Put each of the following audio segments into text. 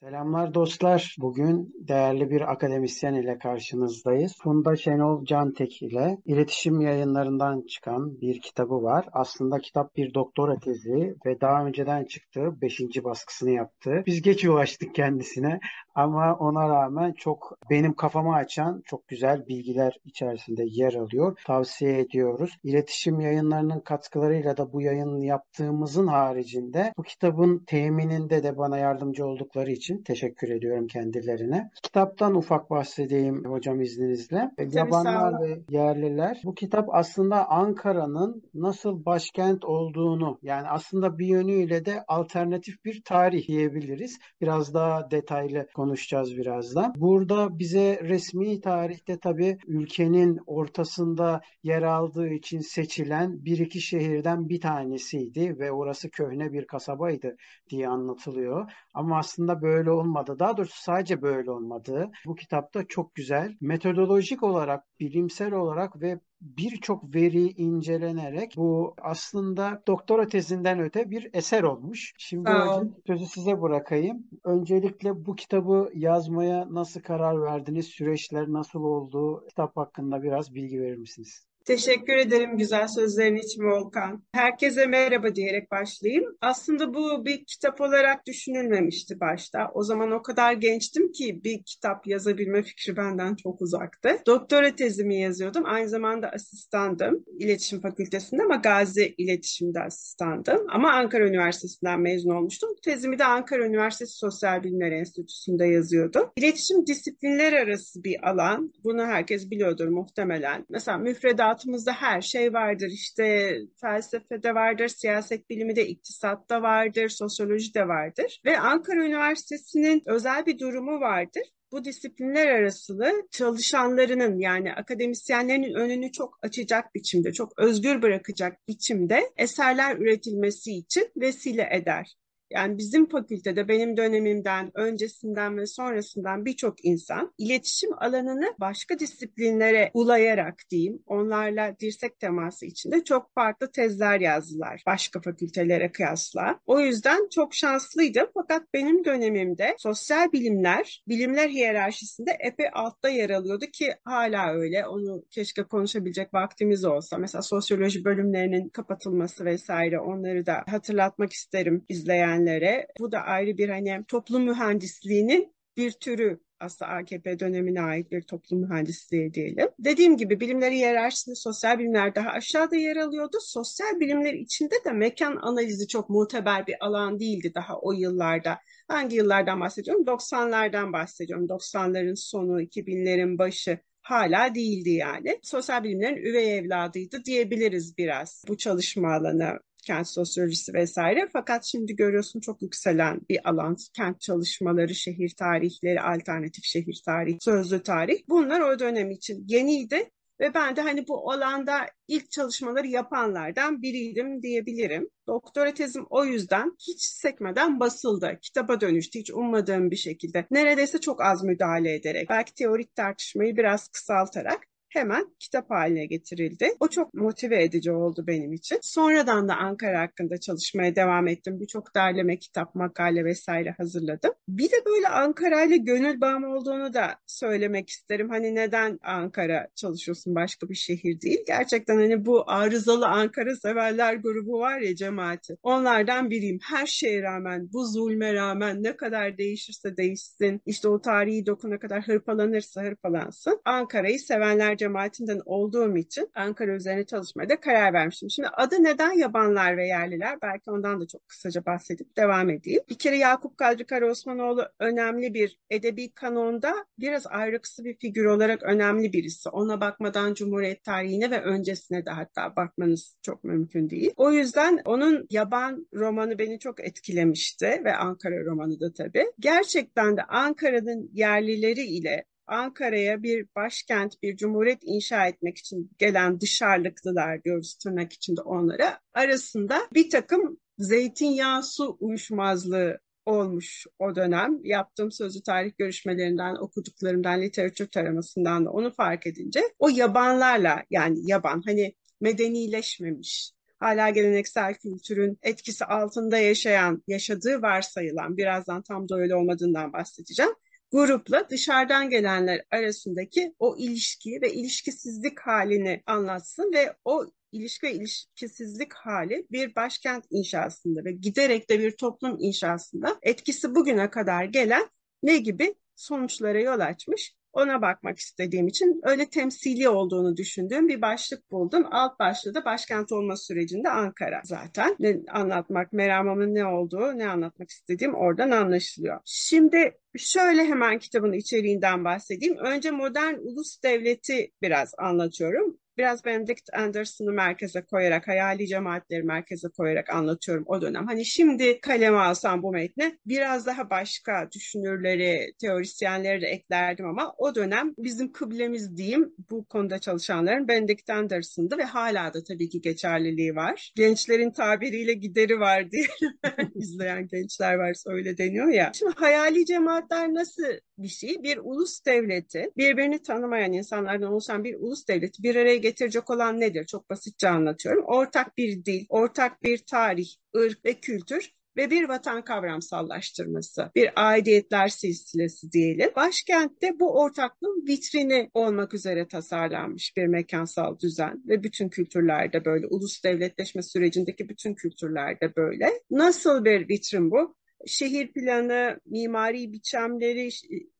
Selamlar dostlar. Bugün değerli bir akademisyen ile karşınızdayız. Funda Şenol Cantek ile iletişim yayınlarından çıkan bir kitabı var. Aslında kitap bir doktora tezi ve daha önceden çıktığı 5. baskısını yaptı. Biz geç ulaştık kendisine ama ona rağmen çok benim kafamı açan çok güzel bilgiler içerisinde yer alıyor. Tavsiye ediyoruz. İletişim yayınlarının katkılarıyla da bu yayın yaptığımızın haricinde bu kitabın temininde de bana yardımcı oldukları için teşekkür ediyorum kendilerine. Kitaptan ufak bahsedeyim hocam izninizle. Tabii, Yabanlar ve Yerliler. Bu kitap aslında Ankara'nın nasıl başkent olduğunu yani aslında bir yönüyle de alternatif bir tarih diyebiliriz. Biraz daha detaylı konuşacağız birazdan. Burada bize resmi tarihte tabii ülkenin ortasında yer aldığı için seçilen bir iki şehirden bir tanesiydi ve orası köhne bir kasabaydı diye anlatılıyor. Ama aslında böyle olmadı. Daha doğrusu sadece böyle olmadı. Bu kitapta çok güzel. Metodolojik olarak, bilimsel olarak ve birçok veri incelenerek bu aslında doktora tezinden öte bir eser olmuş. Şimdi hocam sözü size bırakayım. Öncelikle bu kitabı yazmaya nasıl karar verdiniz? Süreçler nasıl oldu? Kitap hakkında biraz bilgi verir misiniz? Teşekkür ederim güzel sözlerin için Volkan. Herkese merhaba diyerek başlayayım. Aslında bu bir kitap olarak düşünülmemişti başta. O zaman o kadar gençtim ki bir kitap yazabilme fikri benden çok uzaktı. Doktora tezimi yazıyordum. Aynı zamanda asistandım. İletişim Fakültesi'nde ama Gazi İletişim'de asistandım. Ama Ankara Üniversitesi'nden mezun olmuştum. Tezimi de Ankara Üniversitesi Sosyal Bilimler Enstitüsü'nde yazıyordum. İletişim disiplinler arası bir alan. Bunu herkes biliyordur muhtemelen. Mesela müfredat hayatımızda her şey vardır. İşte felsefede vardır, siyaset bilimi de, iktisatta vardır, sosyoloji de vardır. Ve Ankara Üniversitesi'nin özel bir durumu vardır bu disiplinler arasılı çalışanlarının yani akademisyenlerin önünü çok açacak biçimde, çok özgür bırakacak biçimde eserler üretilmesi için vesile eder. Yani bizim fakültede benim dönemimden, öncesinden ve sonrasından birçok insan iletişim alanını başka disiplinlere ulayarak diyeyim, onlarla dirsek teması içinde çok farklı tezler yazdılar başka fakültelere kıyasla. O yüzden çok şanslıydım fakat benim dönemimde sosyal bilimler, bilimler hiyerarşisinde epey altta yer alıyordu ki hala öyle. Onu keşke konuşabilecek vaktimiz olsa. Mesela sosyoloji bölümlerinin kapatılması vesaire onları da hatırlatmak isterim izleyen öğretmenlere. Bu da ayrı bir hani toplum mühendisliğinin bir türü aslında AKP dönemine ait bir toplum mühendisliği diyelim. Dediğim gibi bilimleri hiyerarşisinde sosyal bilimler daha aşağıda yer alıyordu. Sosyal bilimler içinde de mekan analizi çok muteber bir alan değildi daha o yıllarda. Hangi yıllardan bahsediyorum? 90'lardan bahsediyorum. 90'ların sonu, 2000'lerin başı hala değildi yani. Sosyal bilimlerin üvey evladıydı diyebiliriz biraz bu çalışma alanı kent sosyolojisi vesaire. Fakat şimdi görüyorsun çok yükselen bir alan. Kent çalışmaları, şehir tarihleri, alternatif şehir tarihi, sözlü tarih. Bunlar o dönem için yeniydi. Ve ben de hani bu alanda ilk çalışmaları yapanlardan biriydim diyebilirim. Doktora tezim o yüzden hiç sekmeden basıldı. Kitaba dönüştü hiç ummadığım bir şekilde. Neredeyse çok az müdahale ederek. Belki teorik tartışmayı biraz kısaltarak hemen kitap haline getirildi. O çok motive edici oldu benim için. Sonradan da Ankara hakkında çalışmaya devam ettim. Birçok derleme, kitap, makale vesaire hazırladım. Bir de böyle Ankara ile gönül bağım olduğunu da söylemek isterim. Hani neden Ankara çalışıyorsun başka bir şehir değil? Gerçekten hani bu arızalı Ankara severler grubu var ya cemaati. Onlardan biriyim. Her şeye rağmen, bu zulme rağmen ne kadar değişirse değişsin, işte o tarihi dokuna kadar hırpalanırsa hırpalansın. Ankara'yı sevenler cemaatinden olduğum için Ankara üzerine çalışmaya da karar vermiştim. Şimdi adı neden yabanlar ve yerliler? Belki ondan da çok kısaca bahsedip devam edeyim. Bir kere Yakup Kadri Karaosmanoğlu önemli bir edebi kanonda biraz ayrıksı bir figür olarak önemli birisi. Ona bakmadan Cumhuriyet tarihine ve öncesine de hatta bakmanız çok mümkün değil. O yüzden onun yaban romanı beni çok etkilemişti ve Ankara romanı da tabii. Gerçekten de Ankara'nın yerlileri ile Ankara'ya bir başkent, bir cumhuriyet inşa etmek için gelen dışarılıklılar diyoruz tırnak içinde onlara arasında bir takım zeytinyağı su uyuşmazlığı olmuş o dönem. Yaptığım sözlü tarih görüşmelerinden, okuduklarımdan, literatür taramasından da onu fark edince o yabanlarla yani yaban hani medenileşmemiş, hala geleneksel kültürün etkisi altında yaşayan, yaşadığı varsayılan, birazdan tam da öyle olmadığından bahsedeceğim grupla dışarıdan gelenler arasındaki o ilişki ve ilişkisizlik halini anlatsın ve o ilişki ve ilişkisizlik hali bir başkent inşasında ve giderek de bir toplum inşasında etkisi bugüne kadar gelen ne gibi sonuçlara yol açmış ona bakmak istediğim için öyle temsili olduğunu düşündüğüm bir başlık buldum. Alt başlığı da başkent olma sürecinde Ankara zaten. Ne anlatmak, meramımın ne olduğu, ne anlatmak istediğim oradan anlaşılıyor. Şimdi şöyle hemen kitabın içeriğinden bahsedeyim. Önce modern ulus devleti biraz anlatıyorum biraz Benedict Anderson'ı merkeze koyarak, hayali cemaatleri merkeze koyarak anlatıyorum o dönem. Hani şimdi kaleme alsam bu metni biraz daha başka düşünürleri, teorisyenleri de eklerdim ama o dönem bizim kıblemiz diyeyim bu konuda çalışanların Benedict Anderson'dı ve hala da tabii ki geçerliliği var. Gençlerin tabiriyle gideri var diye izleyen gençler varsa öyle deniyor ya. Şimdi hayali cemaatler nasıl bir şey? Bir ulus devleti, birbirini tanımayan insanlardan oluşan bir ulus devleti bir araya getirecek olan nedir? Çok basitçe anlatıyorum. Ortak bir dil, ortak bir tarih, ırk ve kültür ve bir vatan kavramsallaştırması, bir aidiyetler silsilesi diyelim. Başkentte bu ortaklığın vitrini olmak üzere tasarlanmış bir mekansal düzen ve bütün kültürlerde böyle, ulus devletleşme sürecindeki bütün kültürlerde böyle. Nasıl bir vitrin bu? Şehir planı, mimari biçimleri,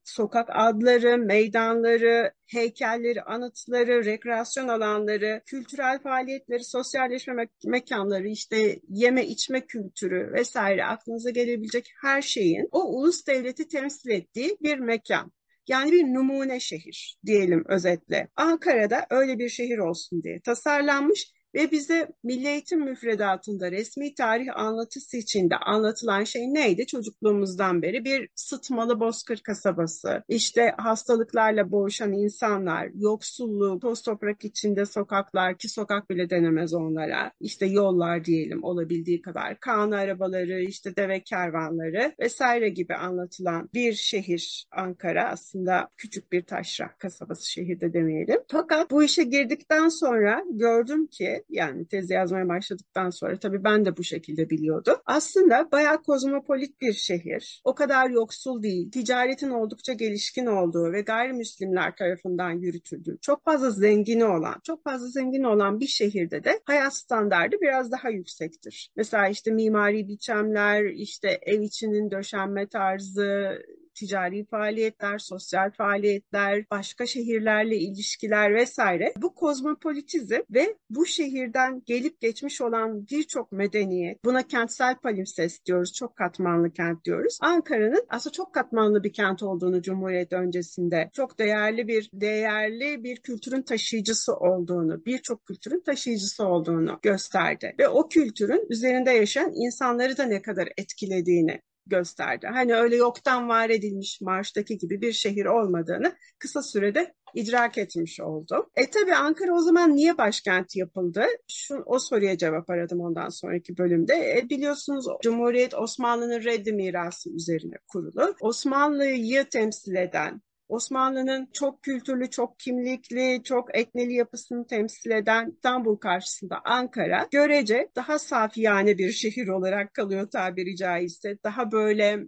sokak adları, meydanları, heykelleri, anıtları, rekreasyon alanları, kültürel faaliyetleri, sosyalleşme me- mekanları, işte yeme içme kültürü vesaire aklınıza gelebilecek her şeyin o ulus devleti temsil ettiği bir mekan. Yani bir numune şehir diyelim özetle. Ankara'da öyle bir şehir olsun diye tasarlanmış ve bize Milli Eğitim müfredatında resmi tarih anlatısı içinde anlatılan şey neydi? Çocukluğumuzdan beri bir sıtmalı bozkır kasabası, işte hastalıklarla boğuşan insanlar, yoksulluk, toz toprak içinde sokaklar ki sokak bile denemez onlara, işte yollar diyelim olabildiği kadar, kan arabaları, işte deve kervanları vesaire gibi anlatılan bir şehir Ankara aslında küçük bir taşra kasabası şehirde demeyelim. Fakat bu işe girdikten sonra gördüm ki yani tezi yazmaya başladıktan sonra tabii ben de bu şekilde biliyordum. Aslında bayağı kozmopolit bir şehir. O kadar yoksul değil. Ticaretin oldukça gelişkin olduğu ve gayrimüslimler tarafından yürütüldüğü, çok fazla zengini olan, çok fazla zengin olan bir şehirde de hayat standardı biraz daha yüksektir. Mesela işte mimari biçimler, işte ev içinin döşenme tarzı, ticari faaliyetler, sosyal faaliyetler, başka şehirlerle ilişkiler vesaire. Bu kozmopolitizm ve bu şehirden gelip geçmiş olan birçok medeniyet, buna kentsel palimpsest diyoruz, çok katmanlı kent diyoruz. Ankara'nın aslında çok katmanlı bir kent olduğunu Cumhuriyet öncesinde, çok değerli bir değerli bir kültürün taşıyıcısı olduğunu, birçok kültürün taşıyıcısı olduğunu gösterdi. Ve o kültürün üzerinde yaşayan insanları da ne kadar etkilediğini gösterdi. Hani öyle yoktan var edilmiş Marş'taki gibi bir şehir olmadığını kısa sürede idrak etmiş oldu. E tabi Ankara o zaman niye başkent yapıldı? Şu, o soruya cevap aradım ondan sonraki bölümde. E, biliyorsunuz Cumhuriyet Osmanlı'nın reddi mirası üzerine kurulu. Osmanlı'yı temsil eden Osmanlı'nın çok kültürlü, çok kimlikli, çok etneli yapısını temsil eden İstanbul karşısında Ankara görece daha safiyane bir şehir olarak kalıyor tabiri caizse. Daha böyle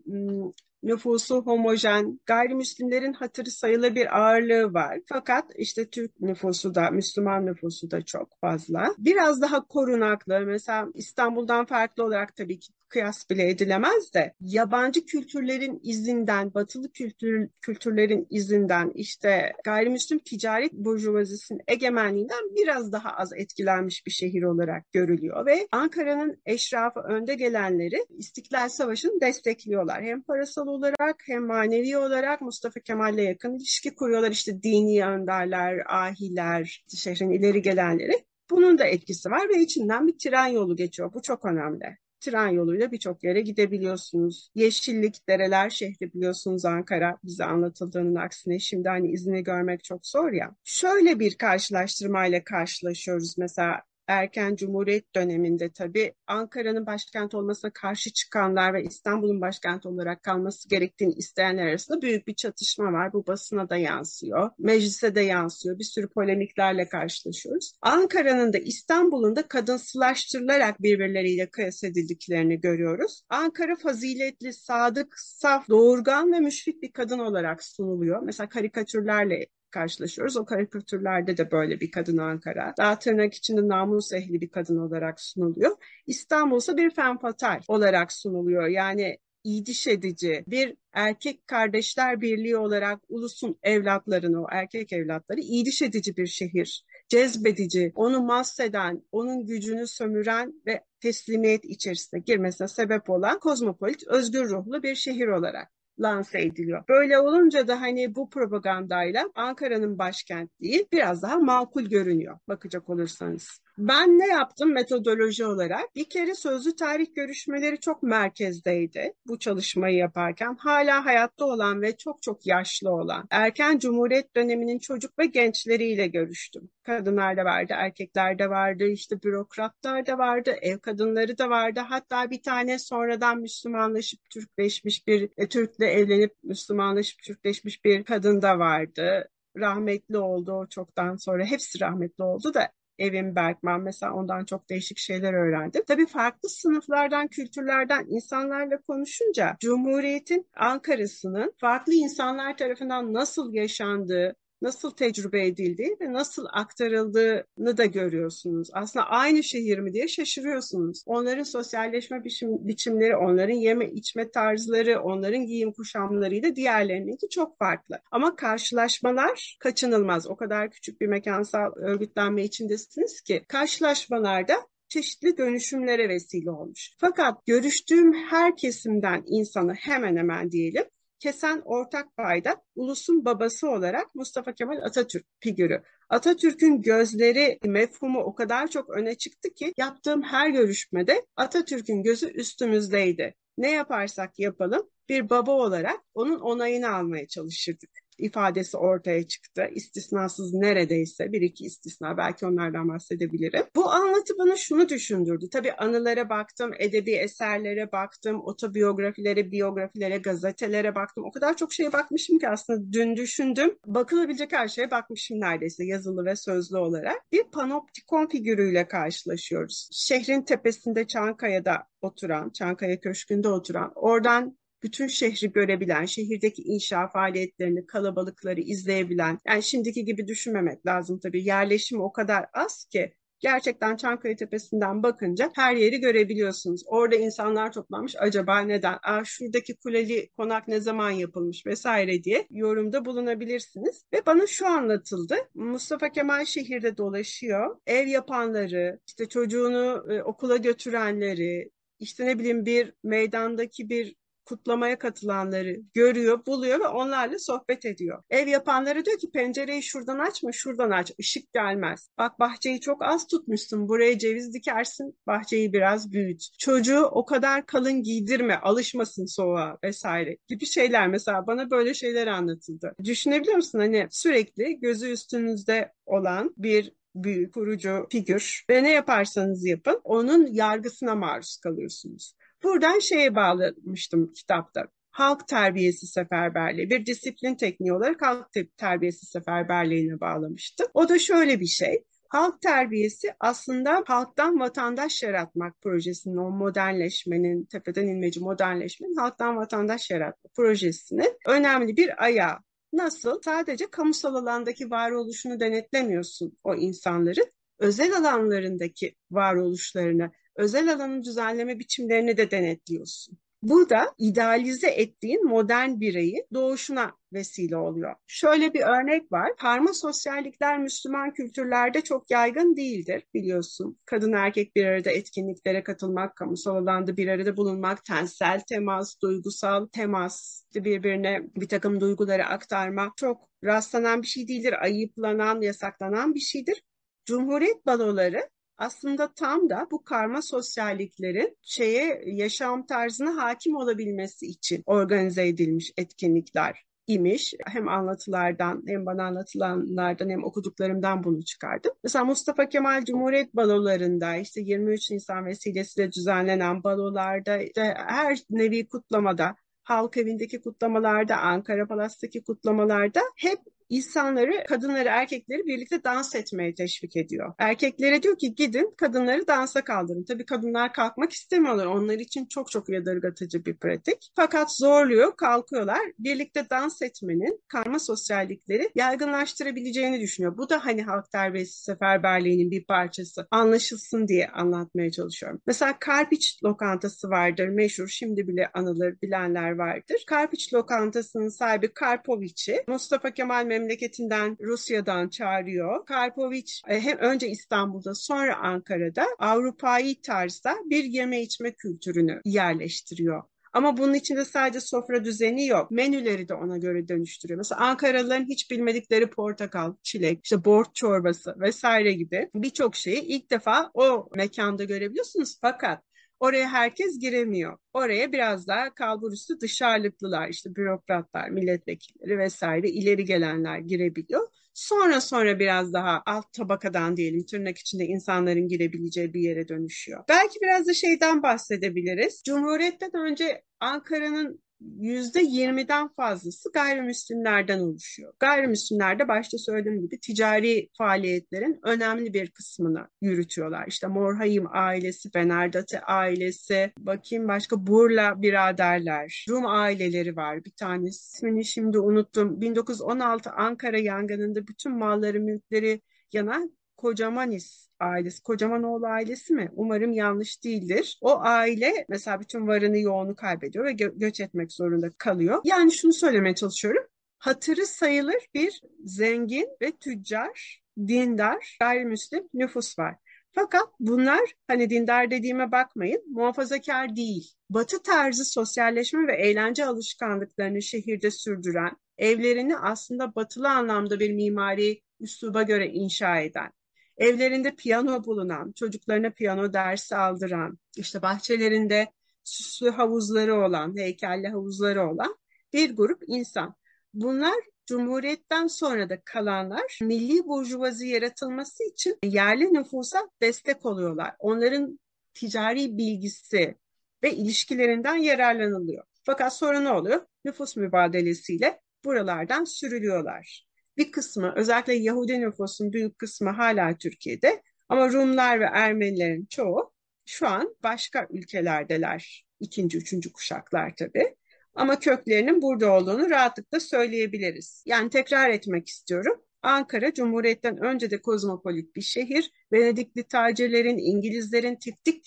nüfusu homojen, gayrimüslimlerin hatırı sayılı bir ağırlığı var. Fakat işte Türk nüfusu da, Müslüman nüfusu da çok fazla. Biraz daha korunaklı, mesela İstanbul'dan farklı olarak tabii ki kıyas bile edilemez de yabancı kültürlerin izinden, batılı kültür, kültürlerin izinden işte gayrimüslim ticaret burjuvazisinin egemenliğinden biraz daha az etkilenmiş bir şehir olarak görülüyor ve Ankara'nın eşrafı önde gelenleri İstiklal Savaşı'nı destekliyorlar. Hem parasal olarak hem manevi olarak Mustafa Kemal'le yakın ilişki kuruyorlar. İşte dini önderler, ahiler, şehrin ileri gelenleri. Bunun da etkisi var ve içinden bir tren yolu geçiyor. Bu çok önemli tren yoluyla birçok yere gidebiliyorsunuz. Yeşillik, dereler şehri biliyorsunuz Ankara bize anlatıldığının aksine şimdi hani izini görmek çok zor ya. Şöyle bir karşılaştırmayla karşılaşıyoruz mesela erken Cumhuriyet döneminde tabii Ankara'nın başkent olmasına karşı çıkanlar ve İstanbul'un başkent olarak kalması gerektiğini isteyenler arasında büyük bir çatışma var. Bu basına da yansıyor, meclise de yansıyor. Bir sürü polemiklerle karşılaşıyoruz. Ankara'nın da İstanbul'un da kadınsılaştırılarak birbirleriyle kıyas edildiklerini görüyoruz. Ankara faziletli, sadık, saf, doğurgan ve müşfik bir kadın olarak sunuluyor. Mesela karikatürlerle karşılaşıyoruz. O karikatürlerde de böyle bir kadın Ankara. Daha tırnak içinde namus ehli bir kadın olarak sunuluyor. İstanbul ise bir fenfatal olarak sunuluyor. Yani iyiliş edici bir erkek kardeşler birliği olarak ulusun evlatlarını, o erkek evlatları iyiliş edici bir şehir. Cezbedici, onu mahseden, onun gücünü sömüren ve teslimiyet içerisine girmesine sebep olan kozmopolit, özgür ruhlu bir şehir olarak lanse ediliyor. Böyle olunca da hani bu propagandayla Ankara'nın başkentliği biraz daha makul görünüyor bakacak olursanız. Ben ne yaptım metodoloji olarak? Bir kere sözlü tarih görüşmeleri çok merkezdeydi bu çalışmayı yaparken. Hala hayatta olan ve çok çok yaşlı olan erken Cumhuriyet döneminin çocuk ve gençleriyle görüştüm. Kadınlar da vardı, erkekler de vardı, işte bürokratlar da vardı, ev kadınları da vardı. Hatta bir tane sonradan Müslümanlaşıp Türkleşmiş bir, e, Türk'le evlenip Müslümanlaşıp Türkleşmiş bir kadın da vardı rahmetli oldu çoktan sonra hepsi rahmetli oldu da Evin Berkman mesela ondan çok değişik şeyler öğrendim. Tabii farklı sınıflardan, kültürlerden insanlarla konuşunca Cumhuriyet'in Ankara'sının farklı insanlar tarafından nasıl yaşandığı, nasıl tecrübe edildiği ve nasıl aktarıldığını da görüyorsunuz. Aslında aynı şehir mi diye şaşırıyorsunuz. Onların sosyalleşme biçim, biçimleri, onların yeme içme tarzları, onların giyim kuşamlarıyla diğerlerininki çok farklı. Ama karşılaşmalar kaçınılmaz. O kadar küçük bir mekansal örgütlenme içindesiniz ki karşılaşmalarda çeşitli dönüşümlere vesile olmuş. Fakat görüştüğüm her kesimden insanı hemen hemen diyelim kesen ortak payda ulusun babası olarak Mustafa Kemal Atatürk figürü. Atatürk'ün gözleri mefhumu o kadar çok öne çıktı ki yaptığım her görüşmede Atatürk'ün gözü üstümüzdeydi. Ne yaparsak yapalım bir baba olarak onun onayını almaya çalışırdık ifadesi ortaya çıktı. İstisnasız neredeyse bir iki istisna belki onlardan bahsedebilirim. Bu anlatı bana şunu düşündürdü. Tabii anılara baktım, edebi eserlere baktım, otobiyografilere, biyografilere, gazetelere baktım. O kadar çok şeye bakmışım ki aslında dün düşündüm. Bakılabilecek her şeye bakmışım neredeyse yazılı ve sözlü olarak. Bir panoptikon figürüyle karşılaşıyoruz. Şehrin tepesinde Çankaya'da oturan, Çankaya Köşkü'nde oturan, oradan bütün şehri görebilen, şehirdeki inşa faaliyetlerini, kalabalıkları izleyebilen, yani şimdiki gibi düşünmemek lazım tabii. Yerleşim o kadar az ki gerçekten Çankaya Tepesi'nden bakınca her yeri görebiliyorsunuz. Orada insanlar toplanmış acaba neden? Aa, şuradaki kuleli konak ne zaman yapılmış vesaire diye yorumda bulunabilirsiniz. Ve bana şu anlatıldı. Mustafa Kemal şehirde dolaşıyor. Ev yapanları, işte çocuğunu e, okula götürenleri, işte ne bileyim bir meydandaki bir kutlamaya katılanları görüyor, buluyor ve onlarla sohbet ediyor. Ev yapanları diyor ki pencereyi şuradan açma, şuradan aç, ışık gelmez. Bak bahçeyi çok az tutmuşsun, buraya ceviz dikersin, bahçeyi biraz büyüt. Çocuğu o kadar kalın giydirme, alışmasın soğuğa vesaire gibi şeyler mesela bana böyle şeyler anlatıldı. Düşünebiliyor musun hani sürekli gözü üstünüzde olan bir büyük kurucu figür ve ne yaparsanız yapın onun yargısına maruz kalıyorsunuz. Buradan şeye bağlamıştım kitapta. Halk terbiyesi seferberliği, bir disiplin tekniği olarak halk terbiyesi seferberliğine bağlamıştım. O da şöyle bir şey. Halk terbiyesi aslında halktan vatandaş yaratmak projesinin, o modernleşmenin, tepeden inmeci modernleşmenin halktan vatandaş yaratma projesinin önemli bir ayağı. Nasıl? Sadece kamusal alandaki varoluşunu denetlemiyorsun o insanların, özel alanlarındaki varoluşlarını özel alanın düzenleme biçimlerini de denetliyorsun. Bu da idealize ettiğin modern bireyi doğuşuna vesile oluyor. Şöyle bir örnek var. Karma sosyallikler Müslüman kültürlerde çok yaygın değildir biliyorsun. Kadın erkek bir arada etkinliklere katılmak, kamusal alanda bir arada bulunmak, tensel temas, duygusal temas, birbirine bir takım duyguları aktarmak çok rastlanan bir şey değildir. Ayıplanan, yasaklanan bir şeydir. Cumhuriyet baloları aslında tam da bu karma sosyalliklerin şeye yaşam tarzına hakim olabilmesi için organize edilmiş etkinlikler imiş. Hem anlatılardan hem bana anlatılanlardan hem okuduklarımdan bunu çıkardım. Mesela Mustafa Kemal Cumhuriyet balolarında işte 23 Nisan vesilesiyle düzenlenen balolarda işte her nevi kutlamada halk evindeki kutlamalarda, Ankara Palas'taki kutlamalarda hep insanları, kadınları, erkekleri birlikte dans etmeye teşvik ediyor. Erkeklere diyor ki gidin kadınları dansa kaldırın. Tabii kadınlar kalkmak istemiyorlar. Onlar için çok çok yadırgatıcı bir pratik. Fakat zorluyor, kalkıyorlar. Birlikte dans etmenin karma sosyallikleri yaygınlaştırabileceğini düşünüyor. Bu da hani halk terbiyesi seferberliğinin bir parçası. Anlaşılsın diye anlatmaya çalışıyorum. Mesela Karpiç lokantası vardır meşhur. Şimdi bile anılır bilenler vardır. Karpiç lokantasının sahibi Karpoviç'i Mustafa Kemal Mehmet memleketinden Rusya'dan çağırıyor. Karpoviç e, hem önce İstanbul'da sonra Ankara'da Avrupa'yı tarzda bir yeme içme kültürünü yerleştiriyor. Ama bunun içinde sadece sofra düzeni yok. Menüleri de ona göre dönüştürüyor. Mesela Ankaralıların hiç bilmedikleri portakal, çilek, işte borç çorbası vesaire gibi birçok şeyi ilk defa o mekanda görebiliyorsunuz. Fakat Oraya herkes giremiyor. Oraya biraz daha kalburüstü dışarılıklılar işte bürokratlar, milletvekilleri vesaire ileri gelenler girebiliyor. Sonra sonra biraz daha alt tabakadan diyelim tırnak içinde insanların girebileceği bir yere dönüşüyor. Belki biraz da şeyden bahsedebiliriz. Cumhuriyetten önce Ankara'nın %20'den fazlası gayrimüslimlerden oluşuyor. Gayrimüslimler de başta söylediğim gibi ticari faaliyetlerin önemli bir kısmını yürütüyorlar. İşte Morhayim ailesi, Fenerdati ailesi, bakayım başka Burla biraderler, Rum aileleri var. Bir tanesi ismini şimdi unuttum. 1916 Ankara yangınında bütün malları, mülkleri yanan Kocamanis ailesi, Kocamanoğlu ailesi mi? Umarım yanlış değildir. O aile mesela bütün varını yoğunu kaybediyor ve gö- göç etmek zorunda kalıyor. Yani şunu söylemeye çalışıyorum. Hatırı sayılır bir zengin ve tüccar, dindar, gayrimüslim nüfus var. Fakat bunlar hani dindar dediğime bakmayın muhafazakar değil. Batı tarzı sosyalleşme ve eğlence alışkanlıklarını şehirde sürdüren, evlerini aslında batılı anlamda bir mimari üsluba göre inşa eden, evlerinde piyano bulunan, çocuklarına piyano dersi aldıran, işte bahçelerinde süslü havuzları olan, heykelli havuzları olan bir grup insan. Bunlar Cumhuriyet'ten sonra da kalanlar milli burjuvazi yaratılması için yerli nüfusa destek oluyorlar. Onların ticari bilgisi ve ilişkilerinden yararlanılıyor. Fakat sonra ne oluyor? Nüfus mübadelesiyle buralardan sürülüyorlar. Bir kısmı özellikle Yahudi nüfusun büyük kısmı hala Türkiye'de ama Rumlar ve Ermenilerin çoğu şu an başka ülkelerdeler. İkinci, üçüncü kuşaklar tabii. Ama köklerinin burada olduğunu rahatlıkla söyleyebiliriz. Yani tekrar etmek istiyorum. Ankara Cumhuriyet'ten önce de kozmopolit bir şehir. Venedikli tacirlerin, İngilizlerin tiftik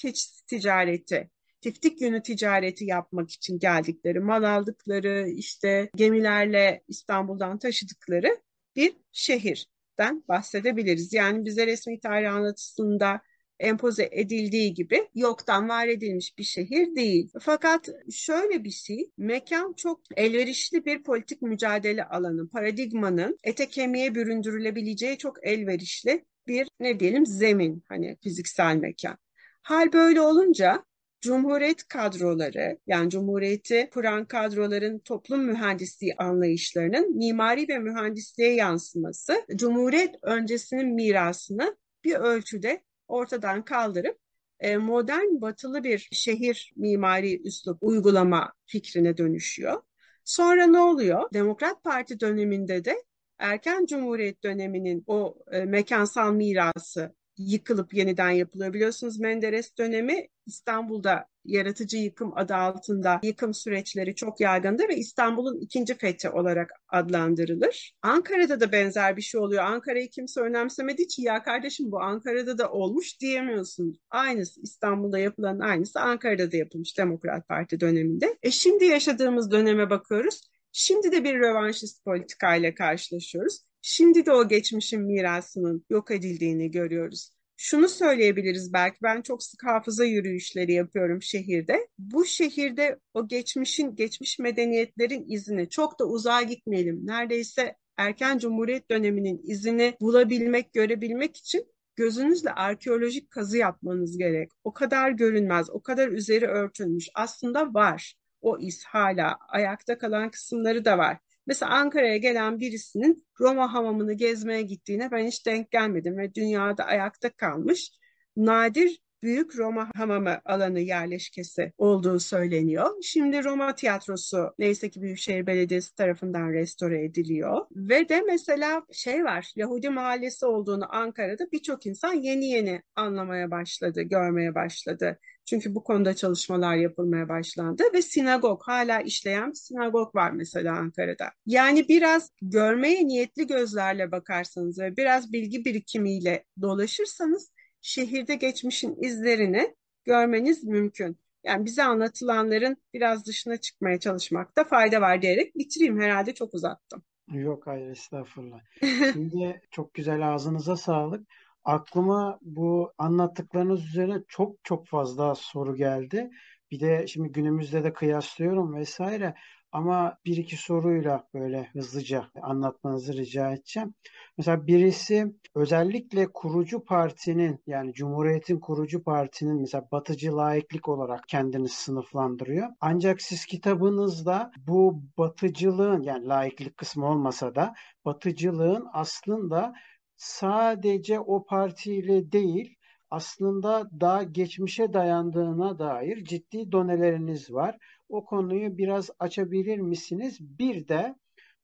ticareti, tiftik yönü ticareti yapmak için geldikleri, mal aldıkları, işte gemilerle İstanbul'dan taşıdıkları bir şehirden bahsedebiliriz. Yani bize resmi tarih anlatısında empoze edildiği gibi yoktan var edilmiş bir şehir değil. Fakat şöyle bir şey, mekan çok elverişli bir politik mücadele alanı, paradigmanın ete kemiğe büründürülebileceği çok elverişli bir ne diyelim zemin, hani fiziksel mekan. Hal böyle olunca Cumhuriyet kadroları yani Cumhuriyeti kuran kadroların toplum mühendisliği anlayışlarının mimari ve mühendisliğe yansıması Cumhuriyet öncesinin mirasını bir ölçüde ortadan kaldırıp e, modern batılı bir şehir mimari üslup uygulama fikrine dönüşüyor. Sonra ne oluyor? Demokrat Parti döneminde de erken cumhuriyet döneminin o e, mekansal mirası yıkılıp yeniden yapılıyor. Biliyorsunuz Menderes dönemi İstanbul'da yaratıcı yıkım adı altında yıkım süreçleri çok yaygındır ve İstanbul'un ikinci fethi olarak adlandırılır. Ankara'da da benzer bir şey oluyor. Ankara'yı kimse önemsemediği için ya kardeşim bu Ankara'da da olmuş diyemiyorsunuz. Aynısı İstanbul'da yapılan aynısı Ankara'da da yapılmış Demokrat Parti döneminde. E şimdi yaşadığımız döneme bakıyoruz. Şimdi de bir rövanşist politikayla karşılaşıyoruz. Şimdi de o geçmişin mirasının yok edildiğini görüyoruz. Şunu söyleyebiliriz belki ben çok sık hafıza yürüyüşleri yapıyorum şehirde. Bu şehirde o geçmişin, geçmiş medeniyetlerin izini çok da uzağa gitmeyelim. Neredeyse erken cumhuriyet döneminin izini bulabilmek, görebilmek için gözünüzle arkeolojik kazı yapmanız gerek. O kadar görünmez, o kadar üzeri örtülmüş. Aslında var. O iz hala ayakta kalan kısımları da var. Mesela Ankara'ya gelen birisinin Roma hamamını gezmeye gittiğine ben hiç denk gelmedim ve dünyada ayakta kalmış nadir büyük Roma hamamı alanı yerleşkesi olduğu söyleniyor. Şimdi Roma tiyatrosu neyse ki Büyükşehir Belediyesi tarafından restore ediliyor. Ve de mesela şey var Yahudi mahallesi olduğunu Ankara'da birçok insan yeni yeni anlamaya başladı, görmeye başladı. Çünkü bu konuda çalışmalar yapılmaya başlandı ve sinagog hala işleyen sinagog var mesela Ankara'da. Yani biraz görmeye niyetli gözlerle bakarsanız ve biraz bilgi birikimiyle dolaşırsanız şehirde geçmişin izlerini görmeniz mümkün. Yani bize anlatılanların biraz dışına çıkmaya çalışmakta fayda var diyerek bitireyim. Herhalde çok uzattım. Yok hayır estağfurullah. Şimdi çok güzel ağzınıza sağlık. Aklıma bu anlattıklarınız üzerine çok çok fazla soru geldi. Bir de şimdi günümüzde de kıyaslıyorum vesaire. Ama bir iki soruyla böyle hızlıca anlatmanızı rica edeceğim. Mesela birisi özellikle kurucu partinin yani Cumhuriyet'in kurucu partinin mesela batıcı laiklik olarak kendini sınıflandırıyor. Ancak siz kitabınızda bu batıcılığın yani laiklik kısmı olmasa da batıcılığın aslında sadece o partiyle değil aslında daha geçmişe dayandığına dair ciddi doneleriniz var. O konuyu biraz açabilir misiniz? Bir de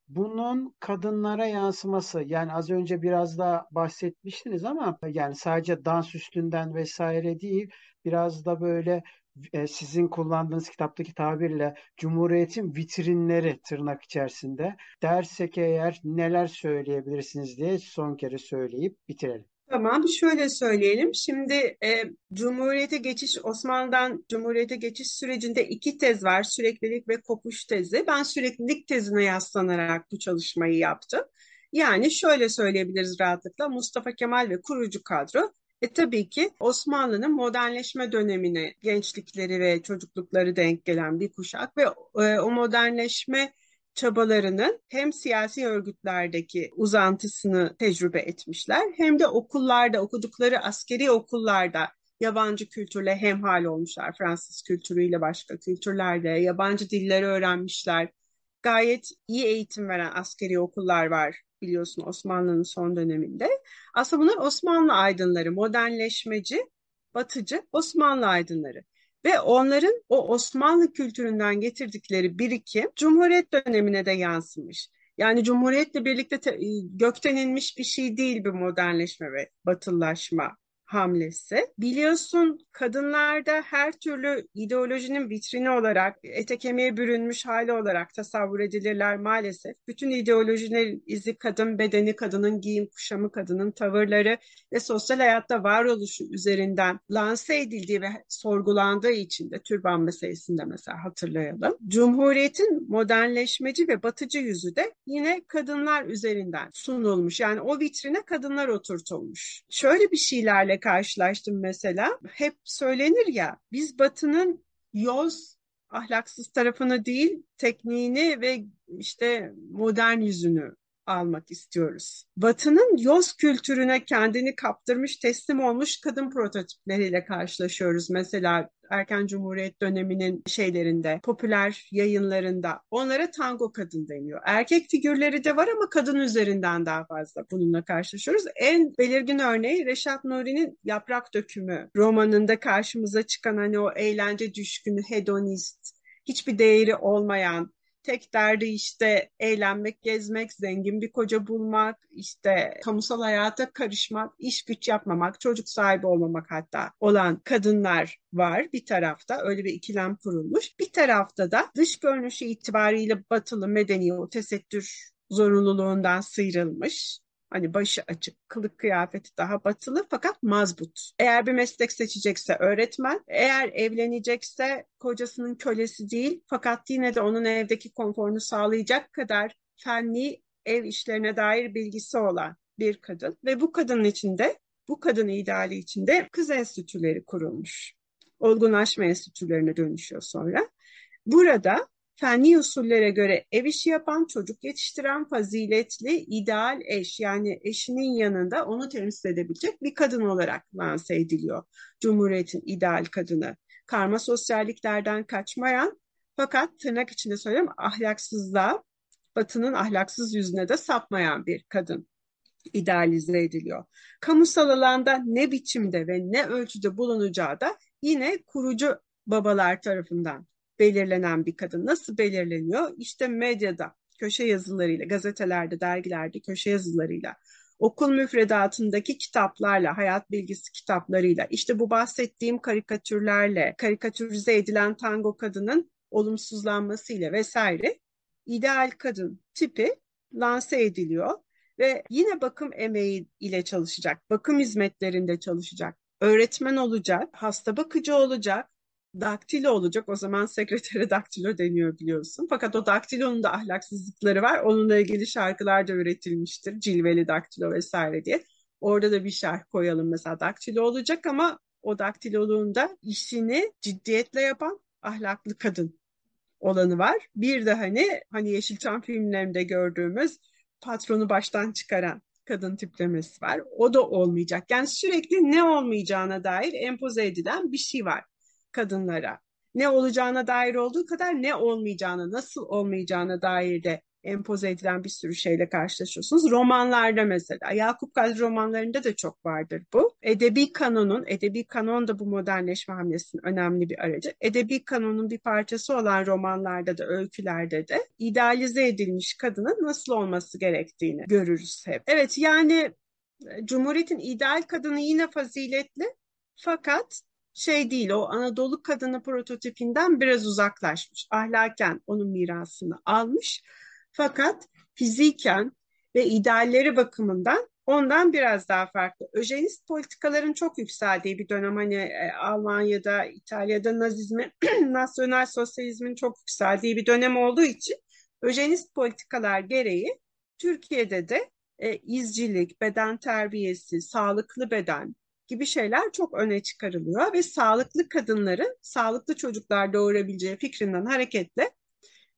bunun kadınlara yansıması yani az önce biraz da bahsetmiştiniz ama yani sadece dans üstünden vesaire değil biraz da böyle e, sizin kullandığınız kitaptaki tabirle Cumhuriyet'in vitrinleri tırnak içerisinde dersek eğer neler söyleyebilirsiniz diye son kere söyleyip bitirelim. Tamam, şöyle söyleyelim. Şimdi e, Cumhuriyete geçiş, Osmanlı'dan Cumhuriyete geçiş sürecinde iki tez var. Süreklilik ve kopuş tezi. Ben süreklilik tezine yaslanarak bu çalışmayı yaptım. Yani şöyle söyleyebiliriz rahatlıkla Mustafa Kemal ve kurucu kadro e tabii ki Osmanlı'nın modernleşme dönemine gençlikleri ve çocuklukları denk gelen bir kuşak ve e, o modernleşme çabalarının hem siyasi örgütlerdeki uzantısını tecrübe etmişler hem de okullarda okudukları askeri okullarda yabancı kültürle hemhal olmuşlar. Fransız kültürüyle başka kültürlerde yabancı dilleri öğrenmişler. Gayet iyi eğitim veren askeri okullar var biliyorsun Osmanlı'nın son döneminde. Aslında bunlar Osmanlı aydınları, modernleşmeci, batıcı Osmanlı aydınları. Ve onların o Osmanlı kültüründen getirdikleri birikim Cumhuriyet dönemine de yansımış. Yani Cumhuriyet'le birlikte te, gökten inmiş bir şey değil bir modernleşme ve batılılaşma hamlesi. Biliyorsun kadınlarda her türlü ideolojinin vitrini olarak, ete kemiğe bürünmüş hali olarak tasavvur edilirler maalesef. Bütün ideolojilerin izi kadın bedeni, kadının giyim kuşamı, kadının tavırları ve sosyal hayatta varoluşu üzerinden lanse edildiği ve sorgulandığı için de türban meselesinde mesela hatırlayalım. Cumhuriyetin modernleşmeci ve batıcı yüzü de yine kadınlar üzerinden sunulmuş. Yani o vitrine kadınlar oturtulmuş. Şöyle bir şeylerle karşılaştım mesela. Hep söylenir ya biz Batı'nın yoz ahlaksız tarafını değil tekniğini ve işte modern yüzünü almak istiyoruz. Batı'nın yoz kültürüne kendini kaptırmış, teslim olmuş kadın prototipleriyle karşılaşıyoruz. Mesela erken cumhuriyet döneminin şeylerinde, popüler yayınlarında onlara tango kadın deniyor. Erkek figürleri de var ama kadın üzerinden daha fazla bununla karşılaşıyoruz. En belirgin örneği Reşat Nuri'nin Yaprak Dökümü romanında karşımıza çıkan hani o eğlence düşkünü, hedonist, hiçbir değeri olmayan, Tek derdi işte eğlenmek, gezmek, zengin bir koca bulmak, işte kamusal hayata karışmak, iş güç yapmamak, çocuk sahibi olmamak hatta olan kadınlar var bir tarafta. Öyle bir ikilem kurulmuş. Bir tarafta da dış görünüşü itibariyle batılı medeni o tesettür zorunluluğundan sıyrılmış Hani başı açık, kılık kıyafeti daha batılı fakat mazbut. Eğer bir meslek seçecekse öğretmen, eğer evlenecekse kocasının kölesi değil fakat yine de onun evdeki konforunu sağlayacak kadar fenli ev işlerine dair bilgisi olan bir kadın ve bu kadının içinde bu kadın ideali içinde kız enstitüleri kurulmuş. Olgunlaşma enstitülerine dönüşüyor sonra. Burada fenli usullere göre ev işi yapan, çocuk yetiştiren faziletli, ideal eş yani eşinin yanında onu temsil edebilecek bir kadın olarak lanse ediliyor. Cumhuriyetin ideal kadını. Karma sosyalliklerden kaçmayan fakat tırnak içinde söylüyorum ahlaksızlığa Batı'nın ahlaksız yüzüne de sapmayan bir kadın idealize ediliyor. Kamusal alanda ne biçimde ve ne ölçüde bulunacağı da yine kurucu babalar tarafından belirlenen bir kadın. Nasıl belirleniyor? İşte medyada, köşe yazılarıyla, gazetelerde, dergilerde köşe yazılarıyla, okul müfredatındaki kitaplarla, hayat bilgisi kitaplarıyla, işte bu bahsettiğim karikatürlerle, karikatürize edilen tango kadının olumsuzlanmasıyla vesaire ideal kadın tipi lanse ediliyor ve yine bakım emeği ile çalışacak, bakım hizmetlerinde çalışacak, öğretmen olacak, hasta bakıcı olacak, daktilo olacak. O zaman sekretere daktilo deniyor biliyorsun. Fakat o daktilonun da ahlaksızlıkları var. Onunla ilgili şarkılar da üretilmiştir. Cilveli daktilo vesaire diye. Orada da bir şarkı koyalım mesela daktilo olacak ama o daktiloluğunda işini ciddiyetle yapan ahlaklı kadın olanı var. Bir de hani hani Yeşilçam filmlerinde gördüğümüz patronu baştan çıkaran kadın tiplemesi var. O da olmayacak. Yani sürekli ne olmayacağına dair empoze edilen bir şey var kadınlara. Ne olacağına dair olduğu kadar ne olmayacağına, nasıl olmayacağına dair de empoze edilen bir sürü şeyle karşılaşıyorsunuz. Romanlarda mesela, Yakup Kadri romanlarında da çok vardır bu. Edebi kanonun, edebi kanon da bu modernleşme hamlesinin önemli bir aracı. Edebi kanonun bir parçası olan romanlarda da, öykülerde de idealize edilmiş kadının nasıl olması gerektiğini görürüz hep. Evet yani e, Cumhuriyet'in ideal kadını yine faziletli fakat şey değil o Anadolu kadını prototipinden biraz uzaklaşmış. Ahlaken onun mirasını almış fakat fiziken ve idealleri bakımından ondan biraz daha farklı. Öjenist politikaların çok yükseldiği bir dönem hani e, Almanya'da, İtalya'da nazizmin, nasyonel sosyalizmin çok yükseldiği bir dönem olduğu için öjenist politikalar gereği Türkiye'de de e, izcilik, beden terbiyesi, sağlıklı beden gibi şeyler çok öne çıkarılıyor ve sağlıklı kadınların sağlıklı çocuklar doğurabileceği fikrinden hareketle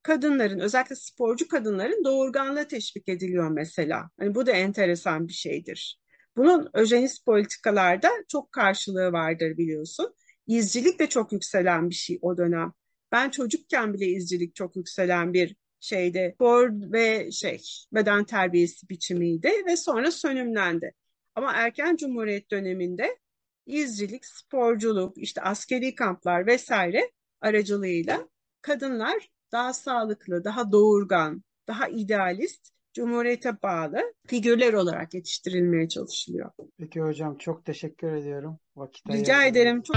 kadınların özellikle sporcu kadınların doğurganlığa teşvik ediliyor mesela. Hani bu da enteresan bir şeydir. Bunun öjenist politikalarda çok karşılığı vardır biliyorsun. İzcilik de çok yükselen bir şey o dönem. Ben çocukken bile izcilik çok yükselen bir şeyde spor ve şey beden terbiyesi biçimiydi ve sonra sönümlendi. Ama erken cumhuriyet döneminde izcilik, sporculuk, işte askeri kamplar vesaire aracılığıyla kadınlar daha sağlıklı, daha doğurgan, daha idealist, Cumhuriyete bağlı figürler olarak yetiştirilmeye çalışılıyor. Peki hocam çok teşekkür ediyorum. Vakit Rica ederim. Çok...